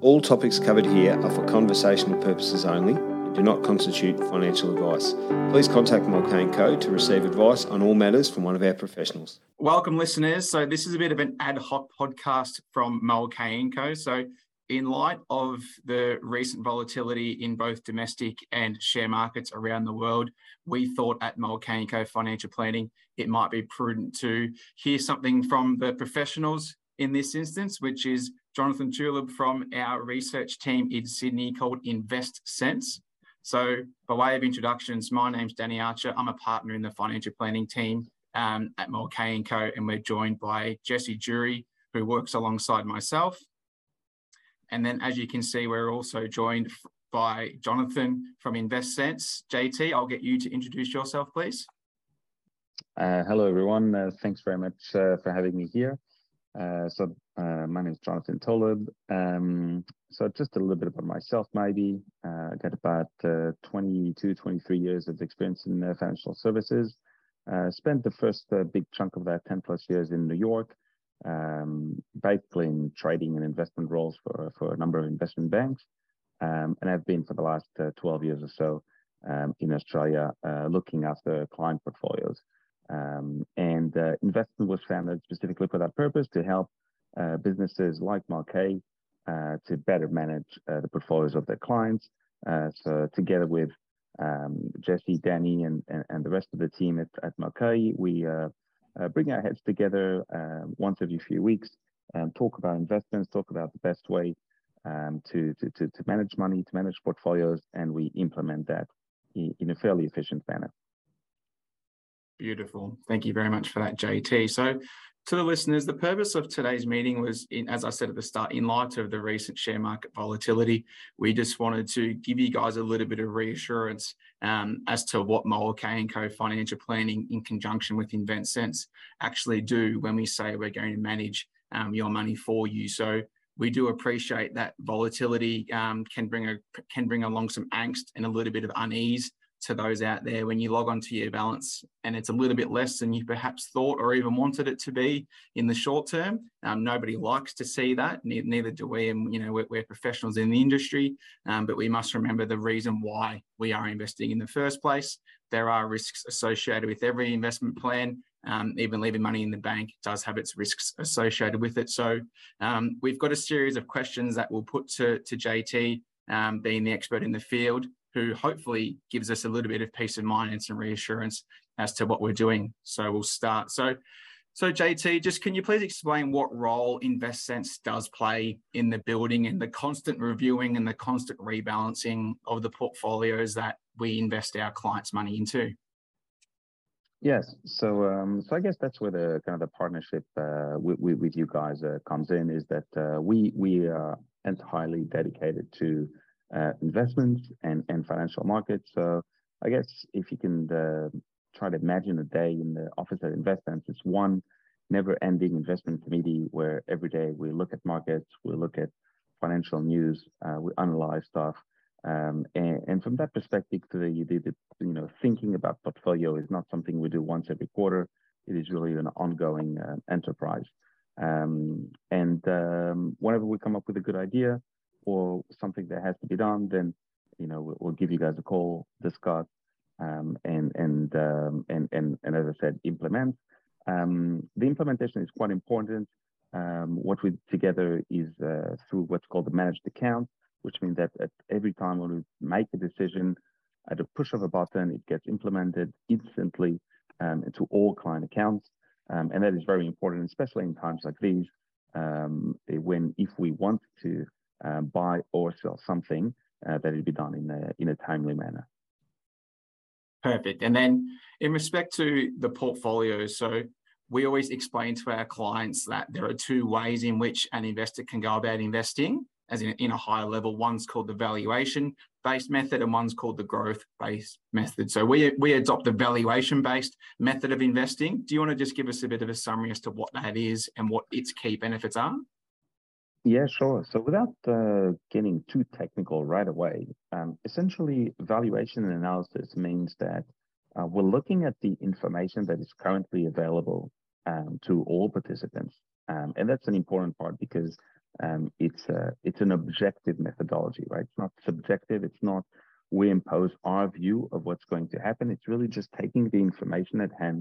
All topics covered here are for conversational purposes only and do not constitute financial advice. Please contact Mulcahy Co to receive advice on all matters from one of our professionals. Welcome, listeners. So this is a bit of an ad hoc podcast from Mulcahy Co. So in light of the recent volatility in both domestic and share markets around the world, we thought at Mulcahy Co Financial Planning it might be prudent to hear something from the professionals in this instance, which is Jonathan Tulib from our research team in Sydney called Invest Sense. So, by way of introductions, my name's Danny Archer. I'm a partner in the financial planning team um, at Mulcahy Co, and we're joined by Jesse Jury, who works alongside myself. And then, as you can see, we're also joined by Jonathan from Invest Sense. JT, I'll get you to introduce yourself, please. Uh, hello, everyone. Uh, thanks very much uh, for having me here. Uh, so uh, my name is Jonathan Tolib. Um, so just a little bit about myself, maybe. Uh, I got about 22, 23 years of experience in financial services. spent the first big chunk of that 10 plus years in New York, um, basically in trading and investment roles for, for a number of investment banks. Um, and I've been for the last 12 years or so um, in Australia looking after client portfolios. Um, and uh, InvestSense was founded specifically for that purpose to help uh, businesses like Mulcahy uh, to better manage uh, the portfolios of their clients. Uh, so together with um, Jesse, Danny, and, and, and, the rest of the team at, at Mulcahy, we uh, bring our heads together once every few weeks and talk about investments, talk about the best way um, to, to, to, to manage money, to manage portfolios, and we implement that in, in a fairly efficient manner. Beautiful. Thank you very much for that, JT. So, to the listeners, the purpose of today's meeting was, in, as I said at the start, in light of the recent share market volatility, we just wanted to give you guys a little bit of reassurance um, as to what Mulcahy and Co financial planning in conjunction with InvestSense actually do when we say we're going to manage um, your money for you. So we do appreciate that volatility um, can bring a can bring along some angst and a little bit of unease to those out there when you log onto your balance and it's a little bit less than you perhaps thought or even wanted it to be in the short term. Um, nobody likes to see that, neither do we. And, you know, we're, we're professionals in the industry, um, but we must remember the reason why we are investing in the first place. There are risks associated with every investment plan. Um, even leaving money in the bank does have its risks associated with it. So um, we've got a series of questions that we'll put to, to JT, um, being the expert in the field who hopefully gives us a little bit of peace of mind and some reassurance as to what we're doing. So we'll start. So, so JT, just can you please explain what role InvestSense does play in the building and the constant reviewing and the constant rebalancing of the portfolios that we invest our clients' money into? Yes, so um, so I guess that's where the kind of the partnership uh, with, with, you guys uh, comes in. Is that uh, we we are entirely dedicated to investments and, and financial markets. So I guess if you can uh, try to imagine a day in the office at InvestSense, it's one never-ending investment committee where every day we look at markets, we look at financial news, uh, we analyze stuff, um, and, and, from that perspective, the, the, the, you know thinking about portfolio is not something we do once every quarter. It is really an ongoing uh, enterprise. Um, and um, whenever we come up with a good idea, or something that has to be done, then you know we'll, we'll give you guys a call, discuss, um, and and, um, and and and as I said, implement. Um, the implementation is quite important. Um, what we together is uh, through what's called the managed account, which means that at every time when we make a decision, at a push of a button, it gets implemented instantly um, into all client accounts, um, and that is very important, especially in times like these, when if we want to uh, buy or sell something uh, that it be done in a, in a timely manner. Perfect. And then in respect to the portfolios, so we always explain to our clients that there are two ways in which an investor can go about investing, as in, in a higher level. One's called the valuation based method, and one's called the growth based method. So we, we adopt the valuation based method of investing. Do you want to just give us a bit of a summary as to what that is and what its key benefits are? Yeah, sure. So without uh, getting too technical right away, um, essentially valuation and analysis means that uh, we're looking at the information that is currently available um, to all participants. Um, and that's an important part because Um, it's a, it's an objective methodology, right? It's not subjective. It's not we impose our view of what's going to happen. It's really just taking the information at hand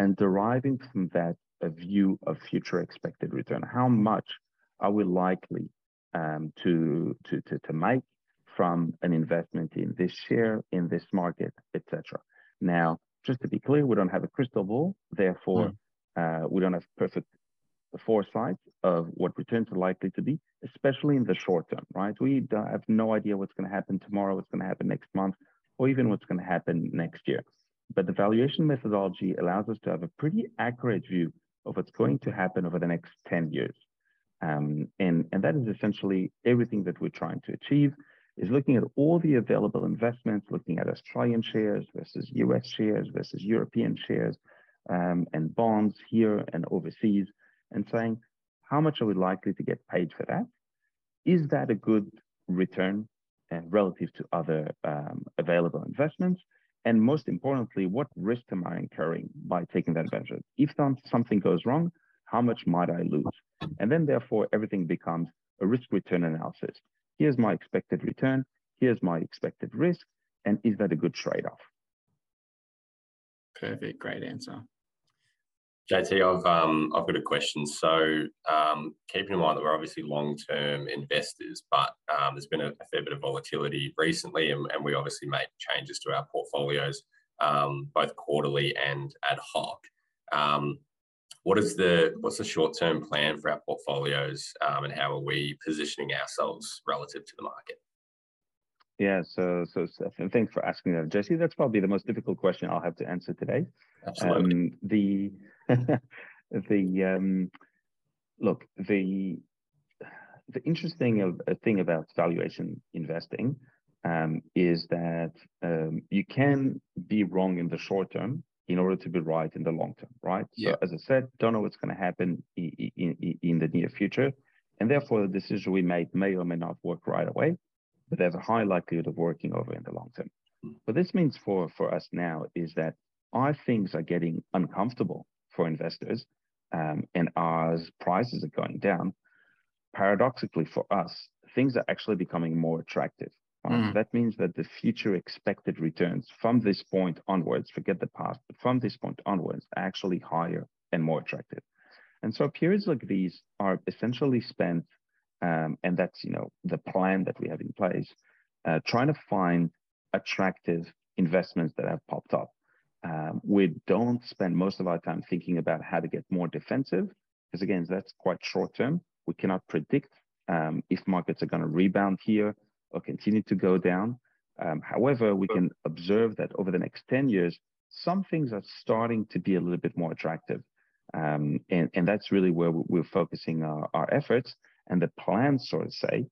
and deriving from that a view of future expected return. How much are we likely um, to, to, to, to make from an investment in this share, in this market, etc. Now, just to be clear, we don't have a crystal ball. Therefore, mm. uh, we don't have perfect foresight of what returns are likely to be, especially in the short term, right? We have no idea what's going to happen tomorrow, what's going to happen next month, or even what's going to happen next year. But the valuation methodology allows us to have a pretty accurate view of what's going to happen over the next 10 years. Um, and, and that is essentially everything that we're trying to achieve is looking at all the available investments, looking at Australian shares versus US shares versus European shares um, and bonds here and overseas, and saying, how much are we likely to get paid for that? Is that a good return uh, relative to other um, available investments? And most importantly, what risk am I incurring by taking that venture? If something goes wrong, how much might I lose? And then therefore, everything becomes a risk return analysis. Here's my expected return. Here's my expected risk. And is that a good trade off? Perfect. Great answer. JT, I've um, I've got a question. So, um, keeping in mind that we're obviously long-term investors, but um, there's been a, a, fair bit of volatility recently, and, and, we obviously made changes to our portfolios, um, both quarterly and ad hoc. What is the what's the short-term plan for our portfolios, um, and how are we positioning ourselves relative to the market? Yeah, so so, thanks for asking that, Jesse. That's probably the most difficult question I'll have to answer today. Absolutely. Um, the the um, look the the interesting of, uh, thing about valuation investing um, is that um, you can be wrong in the short term in order to be right in the long term, right? Yeah. So as I said, don't know what's going to happen in, in, in the near future, and therefore the decision we made may or may not work right away but there's a high likelihood of working over in the long term. What this means for, for us now is that our things are getting uncomfortable for investors um, and as prices are going down, paradoxically for us, things are actually becoming more attractive. Right? Mm. That means that the future expected returns from this point onwards, forget the past, but from this point onwards, are actually higher and more attractive. And so periods like these are essentially spent um, and that's you know the plan that we have in place. Uh, trying to find attractive investments that have popped up. Um, we don't spend most of our time thinking about how to get more defensive, because again, that's quite short term. We cannot predict um, if markets are going to rebound here or continue to go down. Um, however, we can observe that over the next 10 years, some things are starting to be a little bit more attractive. Um, and, and that's really where we're focusing our, our efforts. And the plan, so to say,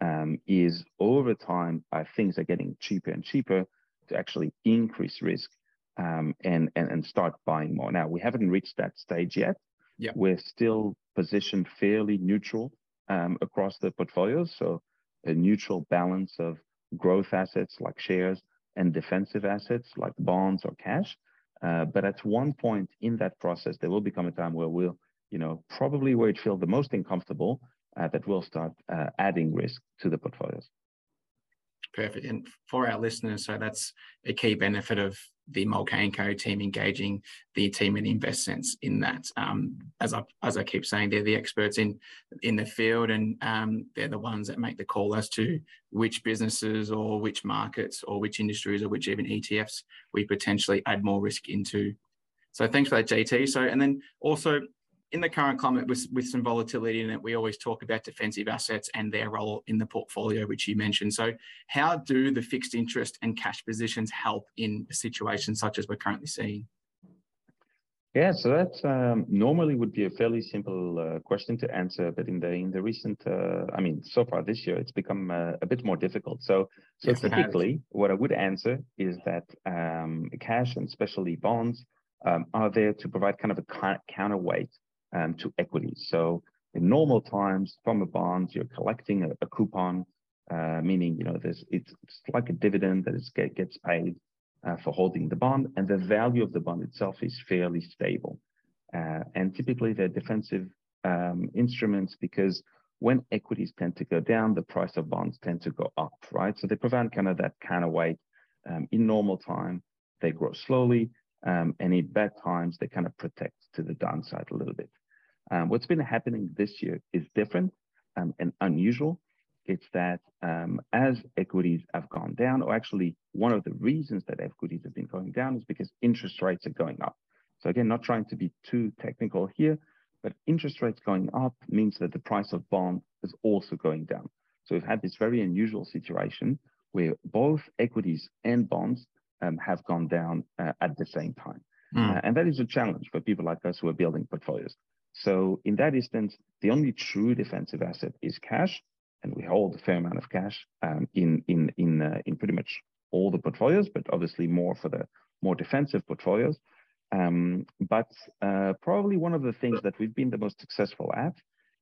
um, is over time, uh, things are getting cheaper and cheaper to actually increase risk um, and, and, and start buying more. Now, we haven't reached that stage yet. Yeah. We're still positioned fairly neutral um, across the portfolios. So a neutral balance of growth assets like shares and defensive assets like bonds or cash. Uh, but at one point in that process, there will become a time where we'll, you know, probably where it feels the most uncomfortable uh, that will start uh, adding risk to the portfolios. Perfect. And for our listeners, so that's a key benefit of the Mulcahy Co team engaging the team at InvestSense in that. Um, as I as I keep saying, they're the experts in in the field, and um, they're the ones that make the call as to which businesses or which markets or which industries or which even ETFs we potentially add more risk into. So thanks for that, JT. So and then also in the current climate with, with some volatility in it, we always talk about defensive assets and their role in the portfolio, which you mentioned. So, how do the fixed interest and cash positions help in a situation such as we're currently seeing? Yeah, so that um, normally would be a fairly simple uh, question to answer, but in the in the recent, uh, I mean, so far this year, it's become uh, a bit more difficult. So, so yes, typically, what I would answer is that um, cash and especially bonds um, are there to provide kind of a counterweight um, to equities. So in normal times, from a bond, you're collecting a, a coupon, uh, meaning you know there's it's, it's like a dividend that is get, gets paid uh, for holding the bond, and the value of the bond itself is fairly stable. Uh, and typically they're defensive um, instruments because when equities tend to go down, the price of bonds tend to go up, right? So they provide kind of that counterweight. Um, in normal time, they grow slowly, um, and in bad times, they kind of protect to the downside a little bit. Um, what's been happening this year is different um, and unusual. It's that um, as equities have gone down, or actually one of the reasons that equities have been going down is because interest rates are going up. So again, not trying to be too technical here, but interest rates going up means that the price of bond is also going down. So we've had this very unusual situation where both equities and bonds um, have gone down uh, at the same time. Mm. Uh, and that is a challenge for people like us who are building portfolios. So in that instance, the only true defensive asset is cash, and we hold a fair amount of cash um, in in in uh, in pretty much all the portfolios, but obviously more for the more defensive portfolios. Um, but uh, probably one of the things that we've been the most successful at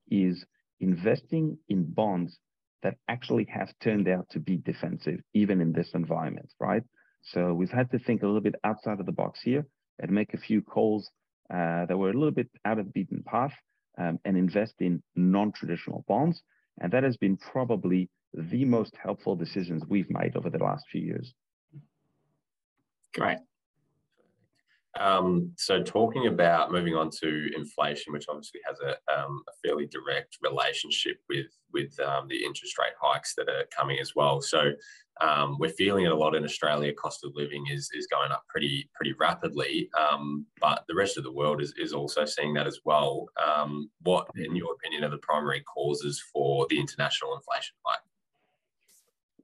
is investing in bonds that actually have turned out to be defensive, even in this environment, right? So we've had to think a little bit outside of the box here and make a few calls uh, that were a little bit out of the beaten path um, and invest in non-traditional bonds. And that has been probably the most helpful decisions we've made over the last few years. Great. Um, so talking about moving on to inflation, which obviously has a, um, a fairly direct relationship with with um, the interest rate hikes that are coming as well. So um, we're feeling it a lot in Australia. Cost of living is is going up pretty pretty rapidly, um, but the rest of the world is is also seeing that as well. Um, what, in your opinion, are the primary causes for the international inflation hike?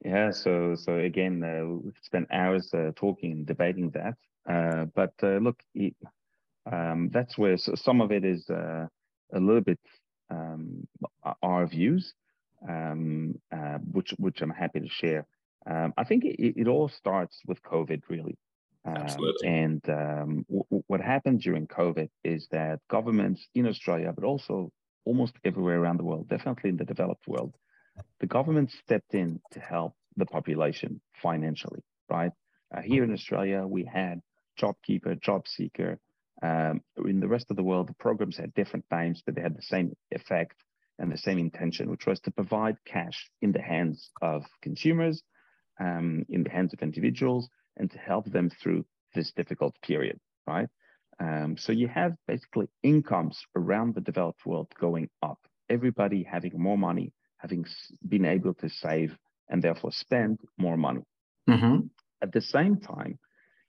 Yeah, so so again, uh, we've spent hours uh, talking and debating that. Uh, but uh, look, it, um, that's where so some of it is uh, a little bit um, our views, um, uh, which which I'm happy to share. Um, I think it, it, all starts with COVID, really. Um, Absolutely. And um, w- what happened during COVID is that governments in Australia, but also almost everywhere around the world, definitely in the developed world, the government stepped in to help the population financially, right? Uh, here in Australia, we had JobKeeper, JobSeeker. Um, in the rest of the world, the programs had different names, but they had the same effect and the same intention, which was to provide cash in the hands of consumers, um, in the hands of individuals, and to help them through this difficult period, right? Um, so you have basically incomes around the developed world going up, everybody having more money, having been able to save and therefore spend more money. Mm-hmm. At the same time,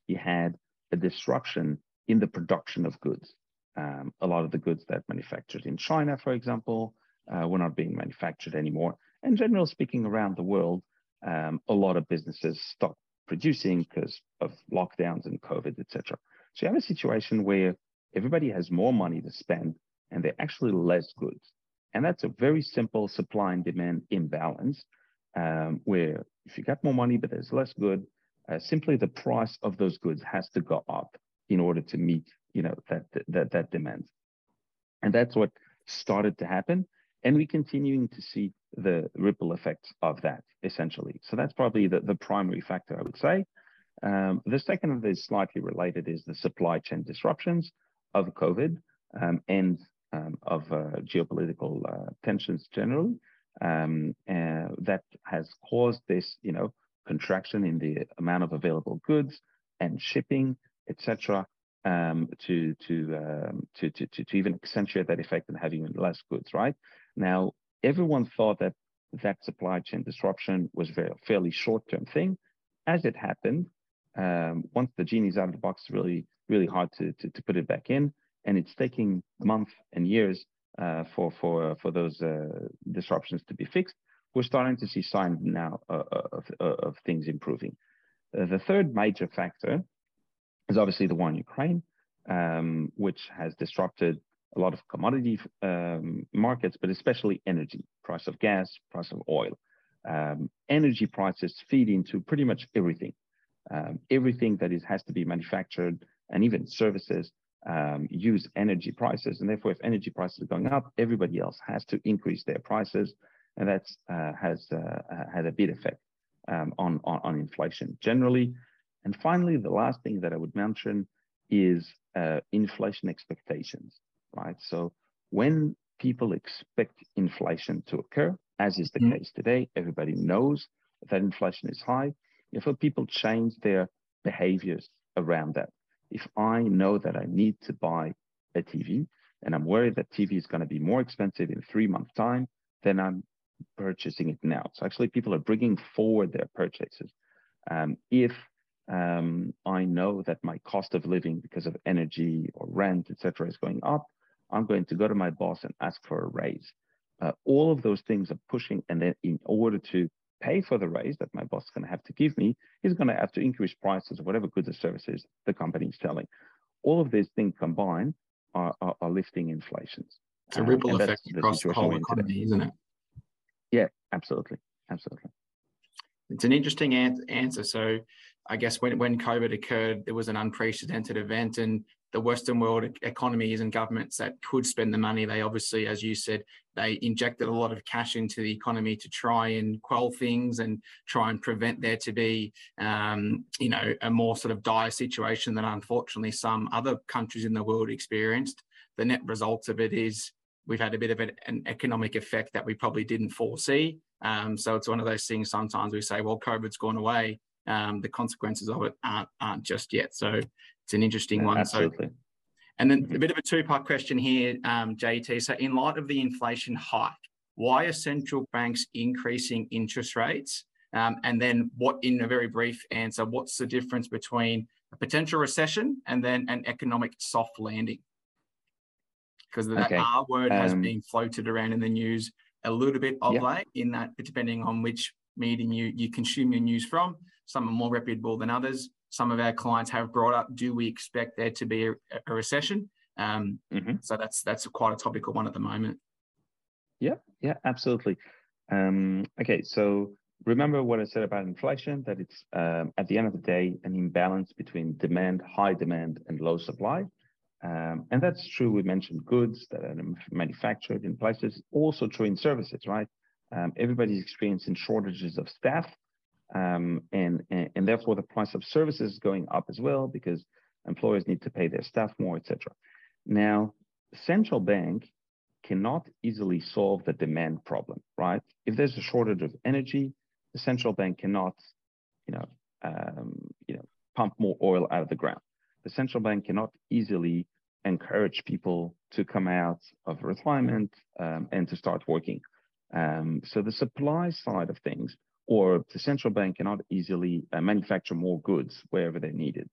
you had a disruption in the production of goods. Um, a lot of the goods that manufactured in China, for example, uh, were not being manufactured anymore. And generally speaking, around the world, um, a lot of businesses stopped producing because of lockdowns and COVID, etc. So you have a situation where everybody has more money to spend and they're actually less goods. And that's a very simple supply and demand imbalance um, where if you got more money, but there's less good, uh, simply the price of those goods has to go up in order to meet you know that that that demand. And that's what started to happen. And we're continuing to see the ripple effects of that essentially. So that's probably the, the primary factor i would say. Um, the second of slightly related is the supply chain disruptions of covid um, and um, of uh, geopolitical uh, tensions generally. Um, uh, that has caused this you know contraction in the amount of available goods and shipping, etc., um, to to, um, to, to to to even accentuate that effect and have even less goods. Right now, everyone thought that that supply chain disruption was a very fairly short-term thing. As it happened, um, once the genie's out of the box, it's really really hard to, to, to put it back in, and it's taking months and years uh, for for for those uh, disruptions to be fixed we're starting to see signs now uh, uh, of, uh, of things improving. the third major factor is obviously the war in Ukraine, um, which has disrupted a lot of commodity um, markets, but especially energy, price of gas, price of oil. Um, energy prices feed into pretty much everything. Um, everything that is has to be manufactured and even services um, use energy prices. And therefore, if energy prices are going up, everybody else has to increase their prices and that uh, has uh, had a big effect um, on, on, on inflation generally. And finally, the last thing that I would mention is uh, inflation expectations, right? So when people expect inflation to occur, as is the mm. case today. Everybody knows that inflation is high. Therefore, people change their behaviors around that. If I know that I need to buy a TV and I'm worried that TV is going to be more expensive in three months' time, then I'm purchasing it now. So actually, people are bringing forward their purchases. Um, if um, I know that my cost of living because of energy or rent, etc., is going up, I'm going to go to my boss and ask for a raise. Uh, all of those things are pushing, and then in order to pay for the raise that my boss is going to have to give me, he's going to have to increase prices of whatever goods or services the company is selling. All of these things combined are, are, are lifting inflation. It's a ripple um, effect across the whole economy, isn't it? Yeah, absolutely, absolutely. It's an interesting an- answer. So, I guess when when COVID occurred, there was an unprecedented event, and the Western world economies and governments that could spend the money, they obviously, as you said, they injected a lot of cash into the economy to try and quell things and try and prevent there to be, um, you know, a more sort of dire situation that unfortunately some other countries in the world experienced. The net result of it is we've had a bit of an, an economic effect that we probably didn't foresee. Um, so it's one of those things. Sometimes we say, well, COVID's gone away. Um, the consequences of it aren't, aren't just yet. So it's an interesting yeah, one. Absolutely. So, and then a bit of a two-part question here, um, JT. So, in light of the inflation hike, why are central banks increasing interest rates? Um, and then, what, in a very brief answer, what's the difference between a potential recession and then an economic soft landing? Because that okay. R word has um, been floated around in the news a little bit of yep. late. In that, depending on which meeting you you consume your news from, some are more reputable than others some of our clients have brought up, do we expect there to be a, a recession? Um, mm-hmm. So that's that's quite a topical one at the moment. Yeah, yeah, absolutely. Um, okay, so remember what I said about inflation, that it's um, at the end of the day an imbalance between demand, high demand, and low supply. Um, and that's true. We mentioned goods that are manufactured in places, also true in services, right? Um, everybody's experiencing shortages of staff um, and, and, and therefore the price of services is going up as well because employers need to pay their staff more, etc. Now, central bank cannot easily solve the demand problem, right? If there's a shortage of energy, the central bank cannot, you know, um, you know, pump more oil out of the ground. The central bank cannot easily encourage people to come out of retirement um, and to start working. Um, so the supply side of things or the central bank cannot easily uh, manufacture more goods wherever they're needed.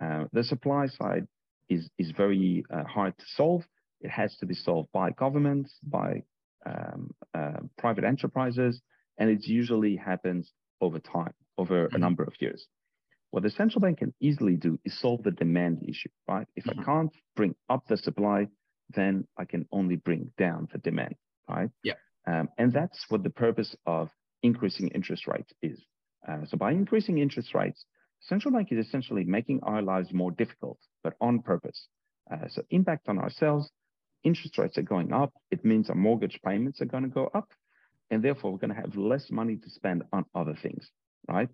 Uh, the supply side is, is very uh, hard to solve. It has to be solved by governments, by um, uh, private enterprises, and it usually happens over time, over mm-hmm. a number of years. What the central bank can easily do is solve the demand issue, right? If mm-hmm. I can't bring up the supply, then I can only bring down the demand, right? Yeah. Um, and that's what the purpose of increasing interest rates is. Uh, so by increasing interest rates, central bank is essentially making our lives more difficult, but on purpose. Uh, so impact on ourselves, interest rates are going up. It means our mortgage payments are going to go up, and therefore we're going to have less money to spend on other things, right?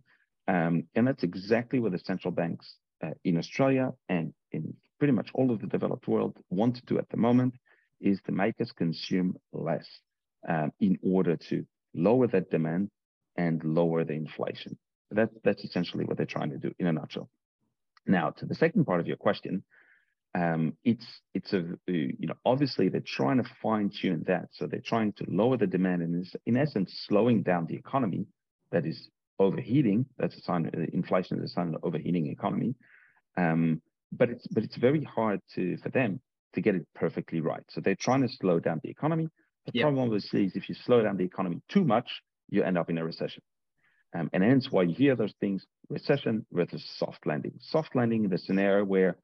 Um, and that's exactly what the central banks uh, in Australia and in pretty much all of the developed world want to do at the moment is to make us consume less um, in order to lower that demand and lower the inflation. That, that's essentially what they're trying to do in a nutshell. Now, to the second part of your question, um, it's it's a you know obviously they're trying to fine tune that, so they're trying to lower the demand and is in essence slowing down the economy that is overheating. That's a sign of inflation is a sign of overheating economy. Um, but it's but it's very hard to for them to get it perfectly right. So they're trying to slow down the economy, the yep. problem obviously is if you slow down the economy too much, you end up in a recession. Um, and hence why you hear those things, recession versus soft landing. Soft landing, the scenario where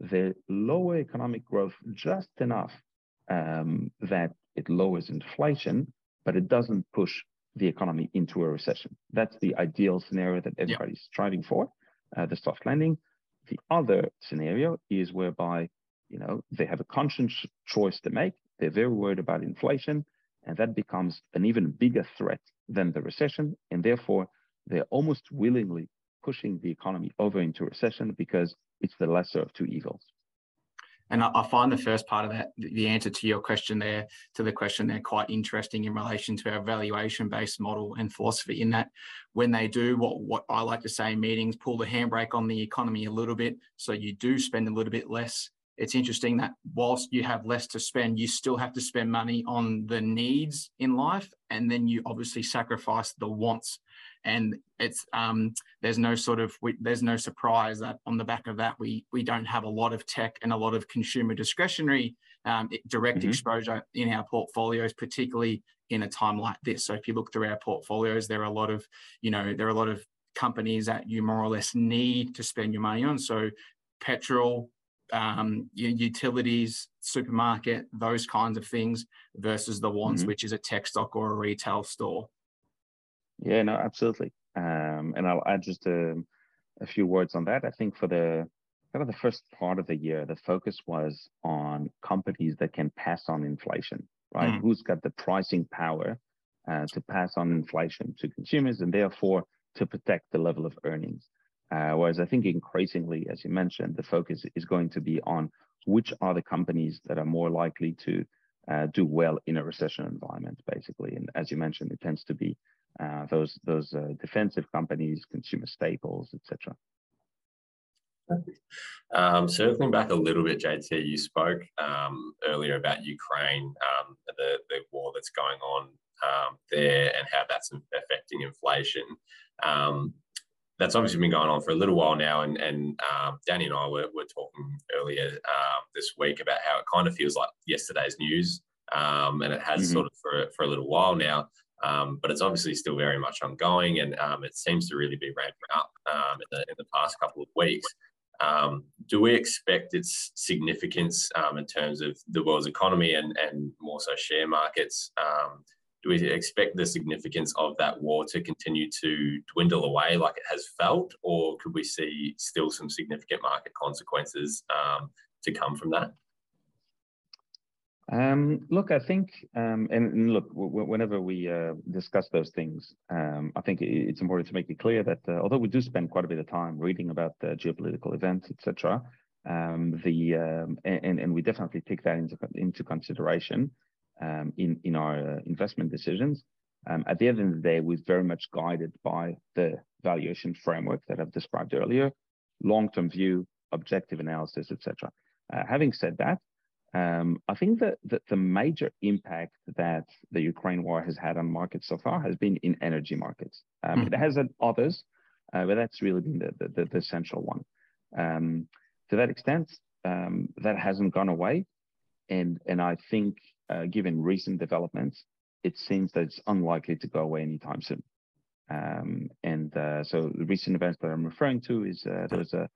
the lower economic growth just enough um, that it lowers inflation, but it doesn't push the economy into a recession. That's the ideal scenario that everybody's yep. striving for, uh, the soft landing. The other scenario is whereby, you know, they have a conscious choice to make they're very worried about inflation, and that becomes an even bigger threat than the recession. And therefore, they're almost willingly pushing the economy over into recession because it's the lesser of two evils. And I, I, find the first part of that, the answer to your question there, to the question there, quite interesting in relation to our valuation-based model and philosophy. In that, when they do what what I like to say in meetings, pull the handbrake on the economy a little bit, so you do spend a little bit less. It's interesting that whilst you have less to spend, you still have to spend money on the needs in life, and then you obviously sacrifice the wants and it's um, there's no sort of we, there's no surprise that on the back of that we we don't have a lot of tech and a lot of consumer discretionary um, direct mm-hmm. exposure in our portfolios, particularly in a time like this. So if you look through our portfolios, there are a lot of you know there are a lot of companies that you more or less need to spend your money on. So petrol, um, utilities, supermarket, those kinds of things versus the ones mm-hmm. which is a tech stock or a retail store. Yeah, no, absolutely. Um, and I'll add just a, a, few words on that. I think for the kind of the first part of the year, the focus was on companies that can pass on inflation, right? Mm. Who's got the pricing power uh, to pass on inflation to consumers and therefore to protect the level of earnings. Uh, whereas I think increasingly, as you mentioned, the focus is going to be on which are the companies that are more likely to uh, do well in a recession environment, basically. And as you mentioned, it tends to be uh, those those uh, defensive companies, consumer staples, etc. Um, circling back a little bit, JT, you spoke um, earlier about Ukraine, um, the, the war that's going on um, there, and how that's affecting inflation. Um, that's obviously been going on for a little while now, and, and um, Danny and I were, were talking earlier this week about how it kind of feels like yesterday's news, and it has mm-hmm. sort of for, for a little while now. Um, but it's obviously still very much ongoing, and um, it seems to really be ramping up um, in, the, in, the, past couple of weeks. Um, do we expect its significance um, in terms of the world's economy and, and more so share markets? Um, do we expect the significance of that war to continue to dwindle away like it has felt, or could we see still some significant market consequences to come from that? Um, look, I think, um, and, and, look, whenever we uh, discuss those things, um, I think it's important to make it clear that uh, although we do spend quite a bit of time reading about the geopolitical events, etc., um, the um, and, and we definitely take that into into consideration um, in in our uh, investment decisions. at the end of the day, we're very much guided by the valuation framework that I've described earlier, long-term view, objective analysis, etc. Uh, having said that, um, I think that, that the major impact that the Ukraine war has had on markets so far has been in energy markets. Um, mm-hmm. It has had others, uh, but that's really been the, the, the central one. Um, to that extent, um, that hasn't gone away. And, and I think, uh, given recent developments, it seems that it's unlikely to go away anytime soon. Um, and uh, so the recent events that I'm referring to is uh, there was a,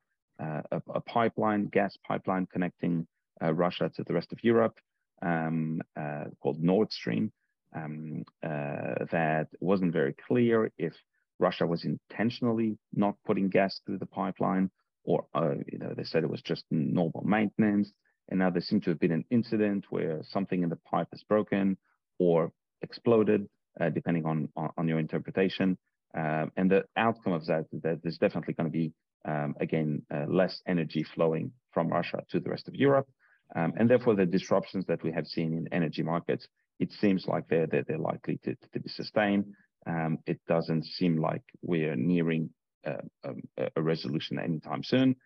uh, a, a pipeline, gas pipeline connecting Russia to the rest of Europe, um, uh, called Nord Stream, um, uh, that wasn't very clear if Russia was intentionally not putting gas through the pipeline, or you know they said it was just normal maintenance. And now there seems to have been an incident where something in the pipe is broken or exploded, uh, depending on, on, on your interpretation. Um, and the outcome of that that there's definitely going to be um, again uh, less energy flowing from Russia to the rest of Europe, um, and therefore, the disruptions that we have seen in energy markets, it seems like they're, they're, they're likely to, to be sustained. Um, it doesn't seem like we're nearing uh, um, a, a, resolution anytime soon.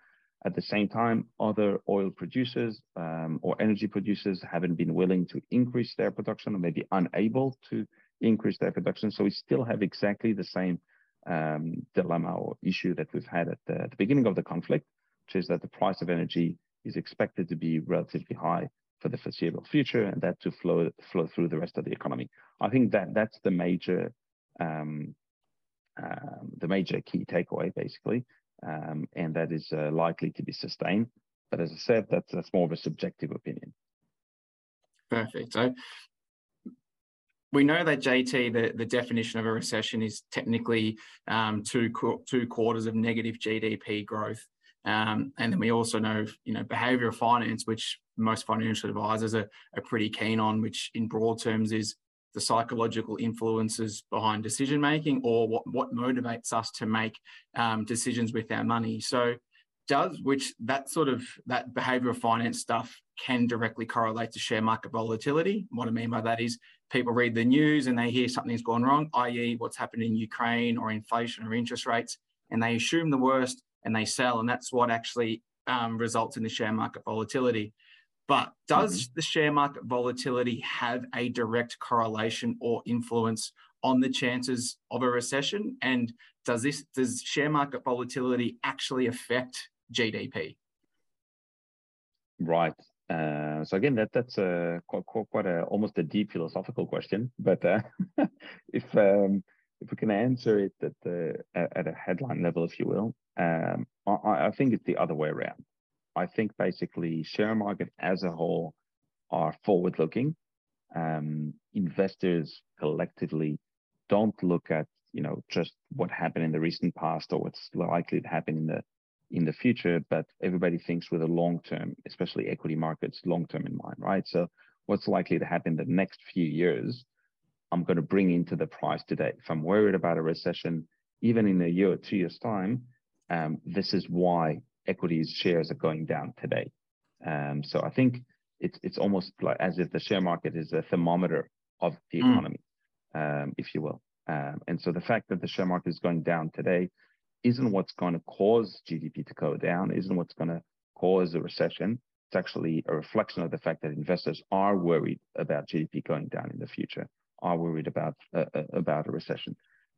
At the same time, other oil producers um, or energy producers haven't been willing to increase their production or maybe unable to increase their production. So we still have exactly the same um, dilemma or issue that we've had at the, at the beginning of the conflict, which is that the price of energy is expected to be relatively high for the foreseeable future, and that to flow flow through the rest of the economy. I think that that's the major um, um, the major key takeaway, basically, um, and that is uh, likely to be sustained. But as I said, that's that's more of a subjective opinion. Perfect. So we know that JT, the, the definition of a recession is technically um, two, two quarters of negative GDP growth. Um, and then we also know, you know, behavioral finance, which most financial advisors are, are pretty keen on, which in broad terms is the psychological influences behind decision making or what, what motivates us to make um, decisions with our money. So does which that sort of that behavioral finance stuff can directly correlate to share market volatility. What I mean by that is people read the news and they hear something's gone wrong, i.e., what's happened in Ukraine or inflation or interest rates, and they assume the worst and they sell, and that's what actually um, results in the share market volatility. But does mm-hmm. the share market volatility have a direct correlation or influence on the chances of a recession? And does this does share market volatility actually affect GDP? Right. Uh, so again, that that's a quite, quite a almost a deep philosophical question. But uh, if um, if we can answer it at the at a headline level, if you will, um, I, I, think it's the other way around. I think basically share market as a whole are forward looking. Um, investors collectively don't look at you know just what happened in the recent past or what's likely to happen in the in the future, but everybody thinks with a long term, especially equity markets, long term in mind, right? So what's likely to happen the next few years, I'm going to bring into the price today. If I'm worried about a recession, even in a year or two years' time, um, this is why equities shares are going down today. Um, so I think it's it's almost like as if the share market is a thermometer of the mm. economy, um, if you will. Um, and so the fact that the share market is going down today isn't what's going to cause GDP to go down, isn't what's going to cause a recession. It's actually a reflection of the fact that investors are worried about GDP going down in the future, are worried about uh, uh, about a recession.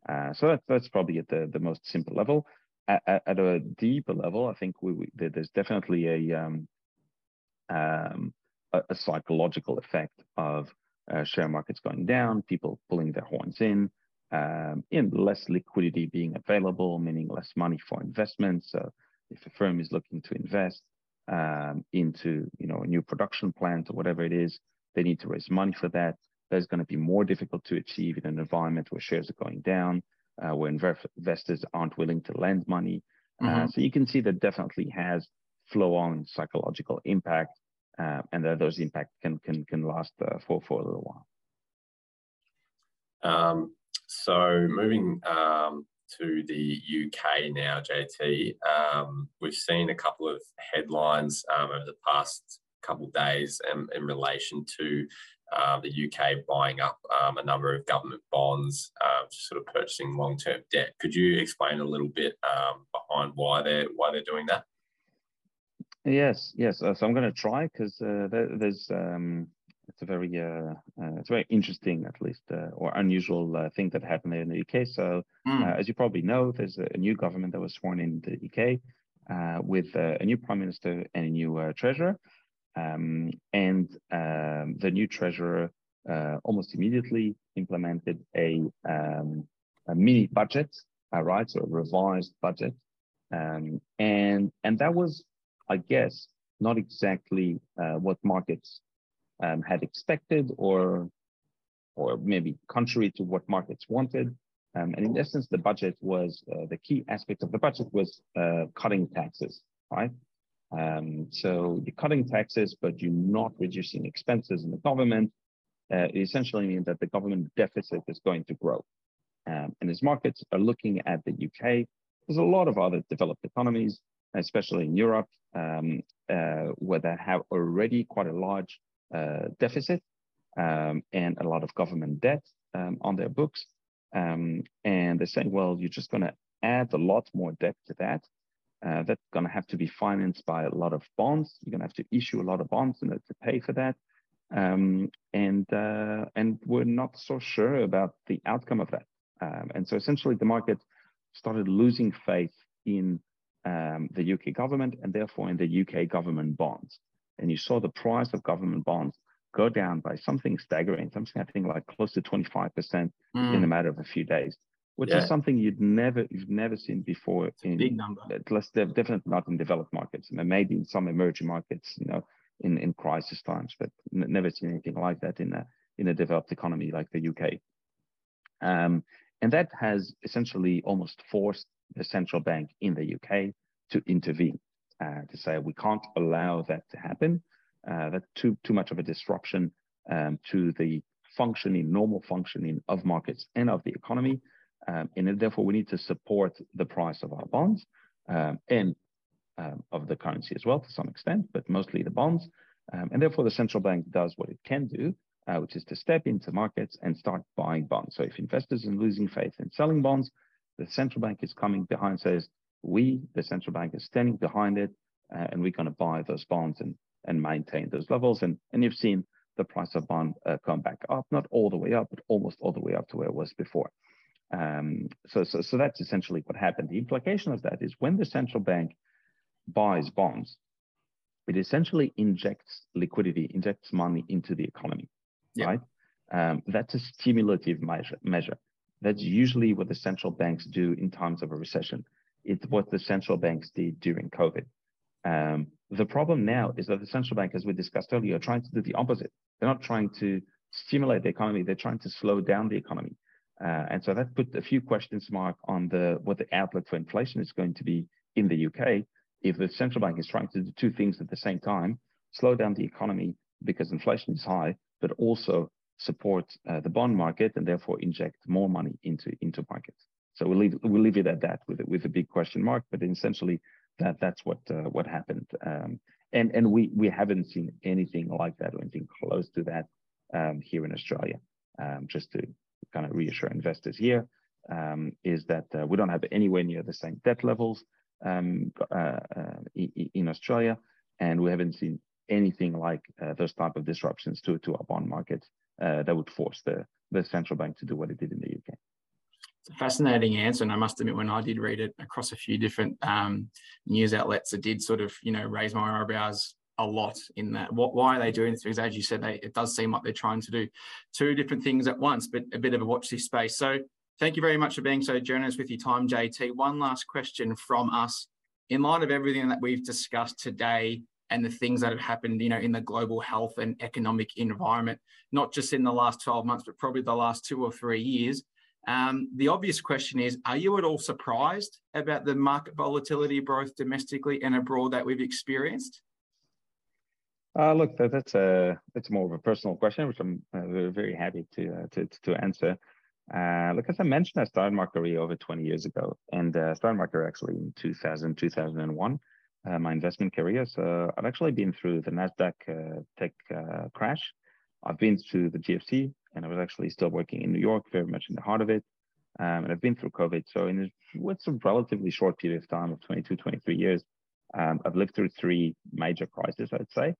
Uh, so that's that's probably at the, the most simple level. At, at, a deeper level, I think we, we, there's definitely a, um, um, a, a psychological effect of uh, share markets going down, people pulling their horns in, um, in less liquidity being available, meaning less money for investments. So if a firm is looking to invest um, into you know a new production plant or whatever it is, they need to raise money for that. That's going to be more difficult to achieve in an environment where shares are going down, uh, where investors aren't willing to lend money. Uh, mm-hmm. So you can see that definitely has flow-on psychological impact, uh, and that those impacts can can can last uh, for for a little while. Um, so moving um, to the UK now, JT, um, we've seen a couple of headlines um, over the past couple of days in relation to uh, the UK buying up um, a number of government bonds, uh, sort of purchasing long-term debt. Could you explain a little bit um, behind why they're why they're doing that? Yes, yes. Uh, so I'm going to try because uh, there, there's um, it's a very uh, uh, it's very interesting, at least, uh, or unusual uh, thing that happened there in the UK. So, mm. as you probably know, there's a, a, new government that was sworn in the UK uh, with a new prime minister and a new treasurer, um, and um, the new treasurer almost immediately implemented a, um, a mini budget, right, so a revised budget, um, and and that was, I guess, not exactly what markets um, had expected or or maybe contrary to what markets wanted. Um, and in essence, the budget was uh, the key aspect of the budget was uh, cutting taxes, right? Um, so you're cutting taxes, but you're not reducing expenses in the government. Uh, it essentially means that the government deficit is going to grow. Um, and as markets are looking at the UK, there's a lot of other developed economies, especially in Europe, um, uh, where they have already quite a large uh, deficit um, and a lot of government debt um, on their books. Um, and they're saying, well, you're just going to add a lot more debt to that. Uh, that's going to have to be financed by a lot of bonds. You're going to have to issue a lot of bonds in order to pay for that. Um, and uh, and we're not so sure about the outcome of that. Um, and so essentially, the market started losing faith in um, the UK government and therefore in the UK government bonds and you saw the price of government bonds go down by something staggering, something I think like close to 25% mm. in a matter of a few days, which yeah. is something you'd never you've never seen before it's in big number. At least definitely not in developed markets. and maybe in some emerging markets, you know, in, in crisis times, but never seen anything like that in a in a developed economy like the UK. Um, and that has essentially almost forced the central bank in the UK to intervene uh, to say we can't allow that to happen. Uh, that's too too much of a disruption um, to the functioning, normal functioning of markets and of the economy, um, and therefore we need to support the price of our bonds. Um, and um, of the currency as well to some extent, but mostly the bonds. Um, and therefore, the central bank does what it can do, uh, which is to step into markets and start buying bonds. So if investors are losing faith in selling bonds, the central bank is coming behind, says, we, the central bank, is standing behind it, uh, and we're going to buy those bonds and, and maintain those levels. And, and you've seen the price of bond uh, come back up, not all the way up, but almost all the way up to where it was before. Um, so, so, so that's essentially what happened. The implication of that is when the central bank buys bonds, it essentially injects liquidity, injects money into the economy, yeah. right? Um, that's a stimulative measure, measure. That's usually what the central banks do in times of a recession. It's what the central banks did during COVID. Um, the problem now is that the central bank, as we discussed earlier, are trying to do the opposite. They're not trying to stimulate the economy; they're trying to slow down the economy. Uh, and so that put a few questions mark on the what the outlook for inflation is going to be in the UK if the central bank is trying to do two things at the same time: slow down the economy because inflation is high, but also support uh, the bond market and therefore inject more money into into markets. So we'll leave we'll leave it at that with with a big question mark. But essentially, that that's what uh, what happened. Um, and and we we haven't seen anything like that or anything close to that um, here in Australia. Um, just to kind of reassure investors here um, is that uh, we don't have anywhere near the same debt levels um, uh, uh, in Australia, and we haven't seen anything like uh, those type of disruptions to to our bond market uh, that would force the the central bank to do what it did in the UK. It's a fascinating answer, and I must admit, when I did read it across a few different um, news outlets, it did sort of, you know, raise my eyebrows a lot in that. What, why are they doing this? Because as you said, they, it does seem like they're trying to do two different things at once, but a bit of a watch this space. So thank you very much for being so generous with your time, JT. One last question from us. In light of everything that we've discussed today and the things that have happened, you know, in the global health and economic environment, not just in the last 12 months, but probably the last two or three years, um, the obvious question is Are you at all surprised about the market volatility both domestically and abroad that we've experienced? Uh, look, that, that's a that's more of a personal question, which I'm uh, very happy to, uh, to to answer. Uh, look, as I mentioned, I started my career over 20 years ago, and uh, started my career actually in 2000 2001. Uh, my investment career. So I've actually been through the Nasdaq uh, tech crash. I've been through the GFC, and I was actually still working in New York, very much in the heart of it. Um, and I've been through COVID. So in what's a relatively short period of time of 22, 23 years, um, I've lived through three major crises, I'd say.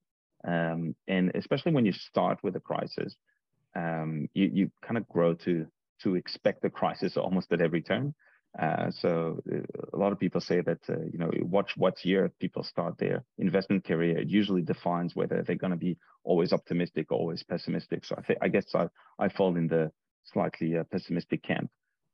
Um, and especially when you start with a crisis, um, you, you kind of grow to to expect the crisis almost at every turn. Uh, so uh, a lot of people say that uh, you know watch what year people start their investment career. It usually defines whether they're going to be always optimistic or always pessimistic. So I think I guess I I fall in the slightly uh, pessimistic camp.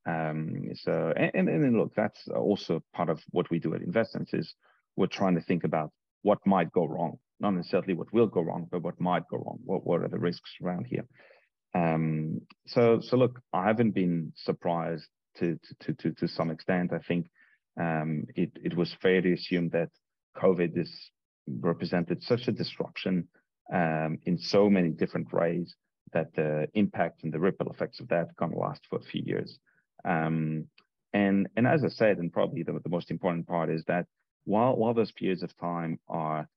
Um, so and, and and look, that's also part of what we do at InvestSense is we're trying to think about what might go wrong, not necessarily what will go wrong, but what might go wrong. What what are the risks around here? Um, so so look, I haven't been surprised to to to to some extent. I think um, it it was fair to assume that COVID is represented such a disruption um, in so many different ways that the impact and the ripple effects of that to last for a few years. Um, and and as I said, and probably the, the most important part is that while while those periods of time are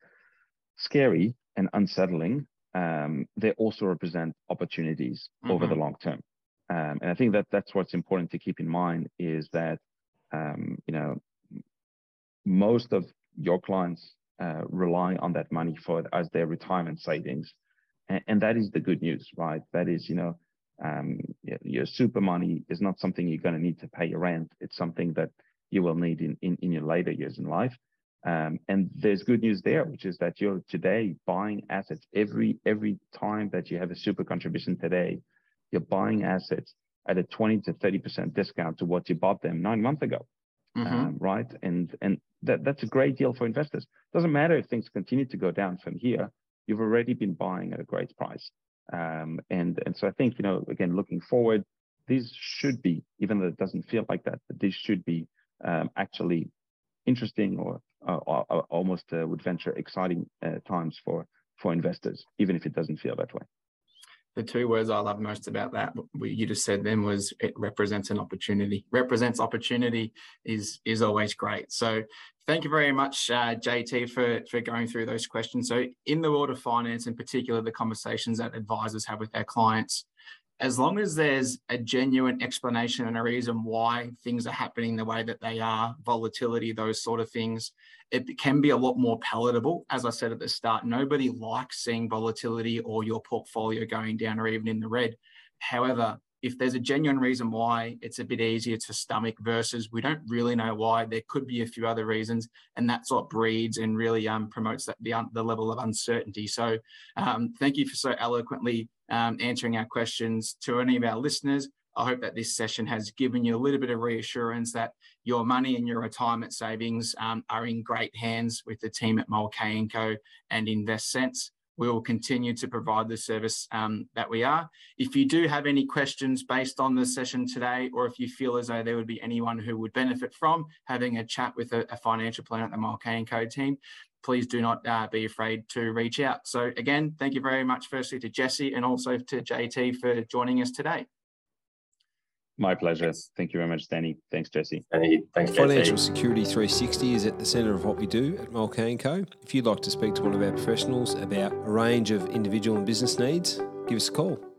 scary and unsettling, um, they also represent opportunities mm-hmm. over the mm-hmm. long term. Um, and I think that that's what's important to keep in mind is that, um, you know, most of your clients uh, rely on that money for as their retirement savings. And, and, that is the good news, right? That is, you know, um, your super money is not something you're going to need to pay your rent. It's something that you will need in, in, in your later years in life. Um, and there's good news there, which is that you're today buying assets every every time that you have a super contribution today you're buying assets at a 20 to 30% discount to what you bought them nine months ago. Mm-hmm. Um, right. And and that, that's a great deal for investors. Doesn't matter if things continue to go down from here, you've already been buying at a great price. Um, and and so I think, you know, again, looking forward, these should be, even though it doesn't feel like that, but these should be um, actually interesting or, uh, or, or almost uh, would venture exciting uh, times for for investors, even if it doesn't feel that way. the two words I love most about that, you just said then was it represents an opportunity. Represents opportunity is is always great. So thank you very much, uh, JT, for for going through those questions. So in the world of finance, in particular, the conversations that advisors have with their clients, as long as there's a genuine explanation and a reason why things are happening the way that they are, volatility, those sort of things, it can be a lot more palatable. As I said at the start, nobody likes seeing volatility or your portfolio going down or even in the red. However, if there's a genuine reason why it's a bit easier to stomach versus we don't really know why there could be a few other reasons and that's what breeds and really um, promotes that, the, the level of uncertainty so um, thank you for so eloquently um, answering our questions to any of our listeners i hope that this session has given you a little bit of reassurance that your money and your retirement savings um, are in great hands with the team at Mulcahy & Co and InvestSense we will continue to provide the service um, that we are. If you do have any questions based on the session today, or if you feel as though there would be anyone who would benefit from having a chat with a, a financial planner at the Mulcahy & Co team, please do not uh, be afraid to reach out. So again, thank you very much firstly to Jesse and also to JT for joining us today. My pleasure. Thank you very much, Danny. Thanks, Jesse. Danny, thanks, Jesse. Financial Security 360 is at the centre of what we do at Mulcahy & Co. If you'd like to speak to one of our professionals about a range of individual and business needs, give us a call.